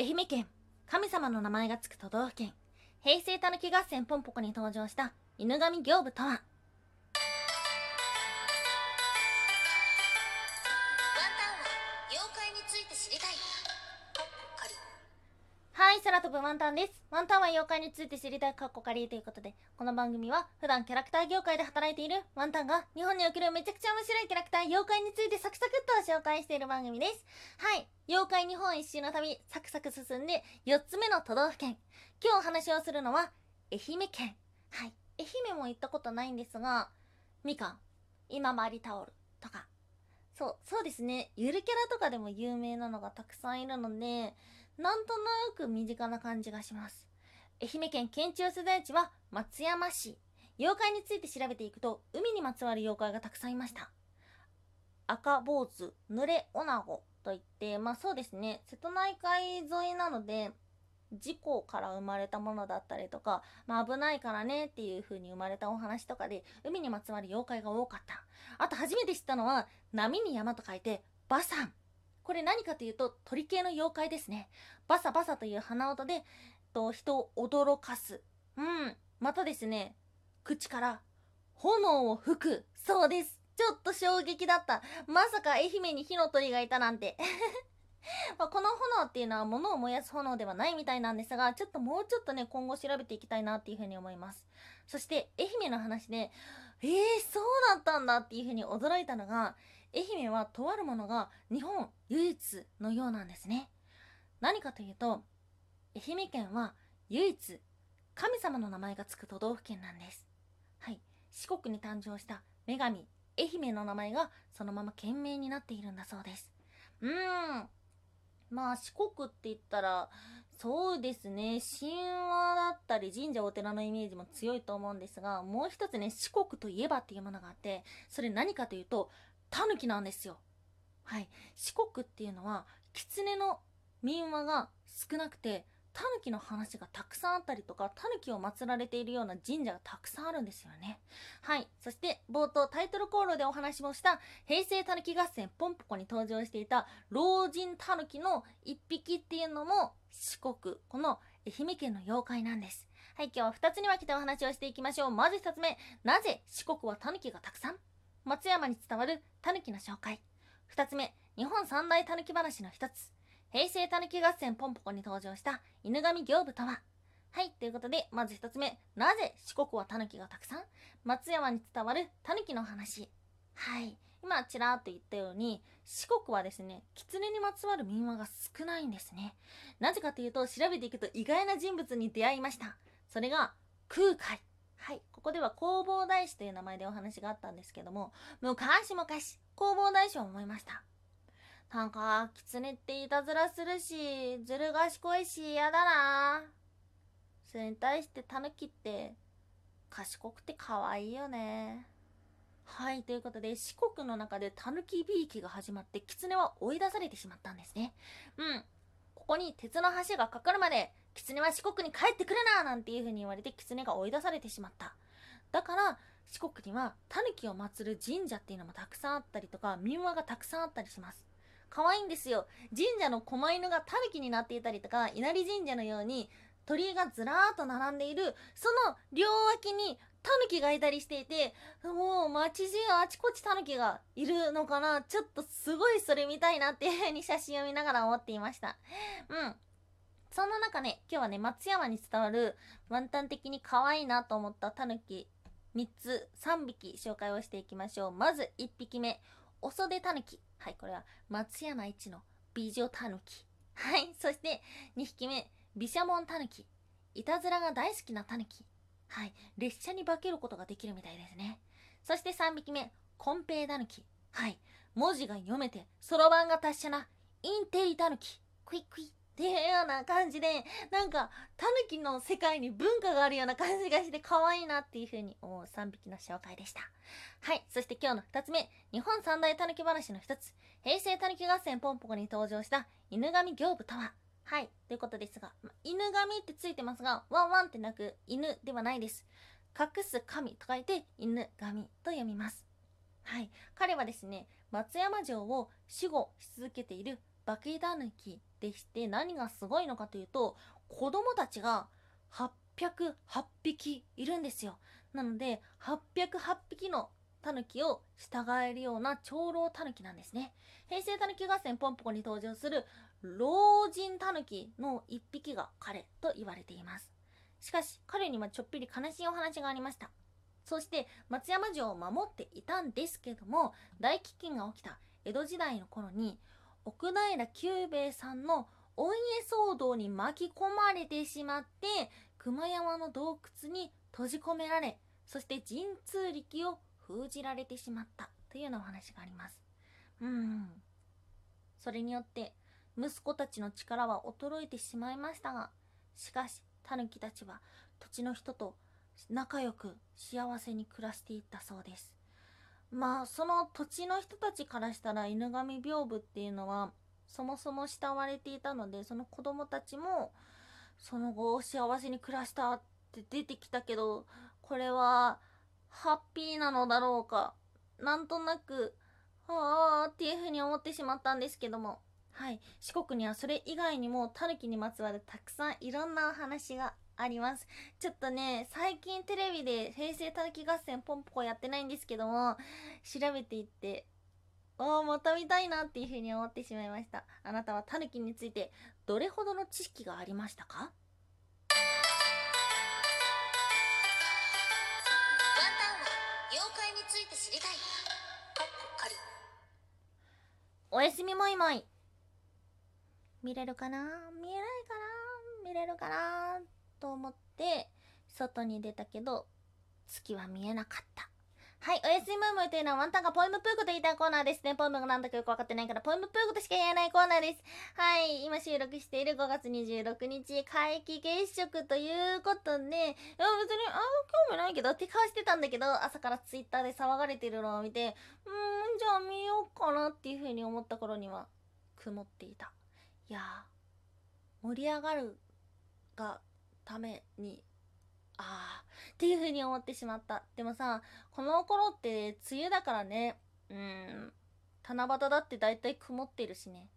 愛媛県神様の名前がつく都道府県平成たぬき合戦ポンポコに登場した犬神行部とは空飛ぶワンタンですワンタンは妖怪につい。て知りたい。カッコカリとい。うことでこの番組は普段キャラクター業界で働い。てい。るワンタンが日本におけるめちゃくちゃ面白い。キャラクター妖怪につい。てサクサクっと紹介してい。る番組ですはい。妖怪日本一周の旅。サクサク進んで4つ目の都道府県今日お話をするのは愛媛県はい。愛媛も行ったことない。んですがみかん今治タオルとかそうそうですねゆるキャラとかでも有名なのがたくさんい。るのでなんとなく身近な感じがします。愛媛県県庁所在地は松山市。妖怪について調べていくと海にまつわる妖怪がたくさんいました。赤坊主濡れ女子といってまあそうですね。瀬戸内海沿いなので事故から生まれたものだったりとか、まあ、危ないからねっていう風に生まれたお話とかで海にまつわる妖怪が多かった。あと初めて知ったのは波に山と書いてバサンこれ何かというと鳥系の妖怪ですね。バサバサという鼻音でと人を驚かす。うん。またですね口から炎を吹く。そうです。ちょっと衝撃だった。まさか愛媛に火の鳥がいたなんて。まあこの炎っていうのは物を燃やす炎ではないみたいなんですがちょっともうちょっとね今後調べていきたいなっていうふうに思います。そして愛媛の話でえー、そうだったんだっていうふうに驚いたのが愛媛はとあるものが日本唯一のようなんですね。何かというと愛媛県は唯一神様の名前がつく都道府県なんです。はい。四国に誕生した女神愛媛の名前がそのまま県名になっているんだそうです。うーん。まあ四国って言ったらそうですね。神話だったり神社お寺のイメージも強いと思うんですがもう一つね四国といえばっていうものがあってそれ何かというとタヌキなんですよ。はい。四国っていうのは狐の民話が少なくてタヌキの話がたくさんあったりとかタヌキを祀られているような神社がたくさんあるんですよね。はい。そして冒頭タイトルコールでお話もした平成タヌキ合戦ポンポコに登場していた老人タヌキの一匹っていうのも四国この愛媛県の妖怪なんです。はい。今日は2つに分けてお話をしていきましょう。まず1つ目。なぜ四国はタヌキがたくさん？松山に伝わるタヌキの紹介。2つ目日本三大タヌキ話の1つ。平成たぬき合戦ポンポコに登場した犬神行部とは。はいということでまず1つ目なぜ四国はタヌキがたくさん？松山に伝わるタヌキの話。はい今ちらっと言ったように四国はですね狐にまつわる民話が少ないんですね。なぜかというと調べていくと意外な人物に出会いました。それが空海。はいここでは弘法大師という名前でお話があったんですけども昔々弘法大師を思いましたなんか、狐っていたずらするし、ずる賢いし嫌だな。それに対してタヌキって、賢くて可愛いよね。はい、ということで、四国の中でタヌキびいきが始まって、狐は追い出されてしまったんですね。うん。ここに鉄の橋がかかるまで、狐は四国に帰ってくるななんていう風に言われて、狐が追い出されてしまった。だから、四国にはタヌキを祀る神社っていうのもたくさんあったりとか、民話がたくさんあったりします。可愛いんですよ。神社の狛犬がタヌキになっていたりとか稲荷神社のように鳥居がずらーっと並んでいるその両脇にタヌキがいたりしていてもう街中あちこちタヌキがいるのかな。ちょっとすごいそれ見たいなっていう風に写真を見ながら思っていました。うん。そんな中ね今日はね松山に伝わるワンタン的に可愛いなと思ったタヌキ3つ3匹紹介をしていきましょうまず1匹目お袖たぬき。はい、これは松山一の美女たぬき。はい、そして2匹目、毘沙門たぬき。いたずらが大好きなたぬき。はい、列車に化けることができるみたいですね。そして3匹目、金平たぬき。はい、文字が読めて、そろばんが達者なインテリたぬき。クイクイ。っていうような感じでなんかタヌキの世界に文化があるような感じがして可愛いなっていう風に思う3匹の紹介でした。はいそして今日の2つ目。日本三大タヌキ話の1つ。平成タヌキ合戦ポンポコに登場した犬神行部とは。はいということですが、犬神ってついてますがワンワンってなく犬ではないです。隠す神と書いて犬神と読みます。はい彼はですね松山城を守護し続けている化けタヌキでして何がすごいのかというと子供たちが808匹いるんですよ。なので808匹のタヌキを従えるような長老タヌキなんですね。平成タヌキ合戦ポンポコに登場する老人タヌキの一匹が彼と言われています。しかし彼にはちょっぴり悲しいお話がありました。そして松山城を守っていたんですけども大飢饉が起きた江戸時代の頃に奥平久兵衛さんのお家騒動に巻き込まれてしまって熊山の洞窟に閉じ込められそして神通力を封じられてしまったというようなお話があります。うん。それによって息子たちの力は衰えてしまいましたがしかしタヌキたちは土地の人と仲良く幸せに暮らしていったそうです。まあその土地の人たちからしたら犬神屏風っていうのはそもそも慕われていたのでその子供たちもその後幸せに暮らしたって出てきたけどこれはハッピーなのだろうかなんとなくああっていうふうに思ってしまったんですけどもはい。四国にはそれ以外にもタヌキにまつわるたくさんいろんなお話があります。ちょっとね最近テレビで平成たぬき合戦ポンポコやってないんですけども調べていってああまた見たいなっていうふうに思ってしまいました。あなたはタヌキについてどれほどの知識がありましたか？ワンタンは妖怪について知りたい。かっこ仮おやすみもいもい見れるかな？見えないかな？見れるかな？と思って外に出たけど月は見えなかったはい、おやすみもいもいというのはワンタンがポエムプーコと言いたいコーナーですね。ポエムがなんだかよくわかってないから、ポエムプーコとしか言えないコーナーです。はい、今収録している5月26日、皆既月食ということで、いや別に、あ興味ないけどって顔してたんだけど、朝からツイッターで騒がれてるのを見て、うーん、じゃあ見ようかなっていう風に思った頃には、曇っていた。いや、盛り上がるがためにああっていう風に思ってしまった。でもさこの頃って梅雨だからね。うん七夕だって大体曇ってるしね。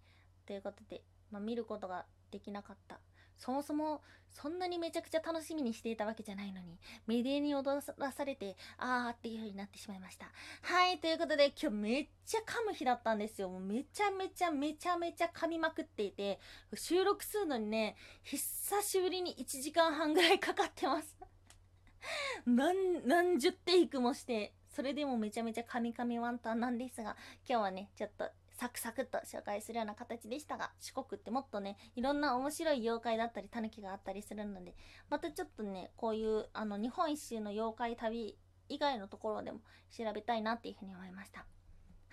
ということで、まあ、見ることができなかった。そもそもそんなにめちゃくちゃ楽しみにしていたわけじゃないのにメディアに踊らされてあーっていう風になってしまいました。はいということで今日めっちゃ噛む日だったんですよ。もうめちゃめちゃめちゃめちゃ噛みまくっていて収録するのにね久しぶりに1時間半ぐらいかかってます。何何十テイクもしてそれでもめちゃめちゃカミカミワンタンなんですが今日はねちょっとサクサクっと紹介するような形でしたが四国ってもっとねいろんな面白い妖怪だったりタヌキがあったりするのでまたちょっとねこういうあの日本一周の妖怪旅以外のところでも調べたいなっていうふうに思いました。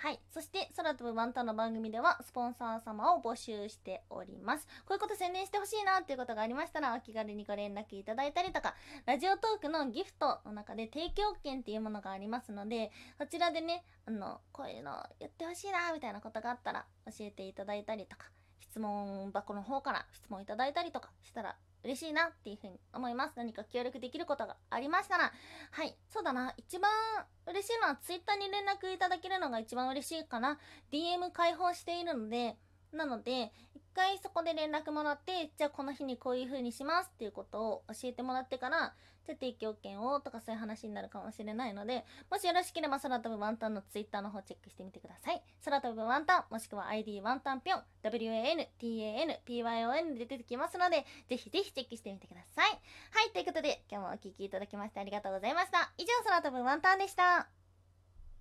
はい。そして、空飛ぶワンタンの番組では、スポンサー様を募集しております。こういうこと宣伝してほしいなっていうことがありましたら、お気軽にご連絡いただいたりとか、ラジオトークのギフトの中で提供券っていうものがありますので、こちらでね、あの、こういうのやってほしいなみたいなことがあったら、教えていただいたりとか、質問箱の方から質問いただいたりとかしたら嬉しいなっていうふうに思います。何か協力できることがありましたら、はい、そうだな、一番嬉しいのは Twitter に連絡いただけるのが一番嬉しいかな。DM 開放しているので、なので、一回そこで連絡もらって、じゃあこの日にこういう風にしますっていうことを教えてもらってから、じゃあ提供権をとかそういう話になるかもしれないので、もしよろしければ空飛ぶワンタンの Twitter の方チェックしてみてください。空飛ぶワンタン、もしくは ID ワンタンぴょん、WANTANPYON で出てきますので、ぜひぜひチェックしてみてください。はい、ということで、今日もお聴きいただきましてありがとうございました。以上、空飛ぶワンタンでした。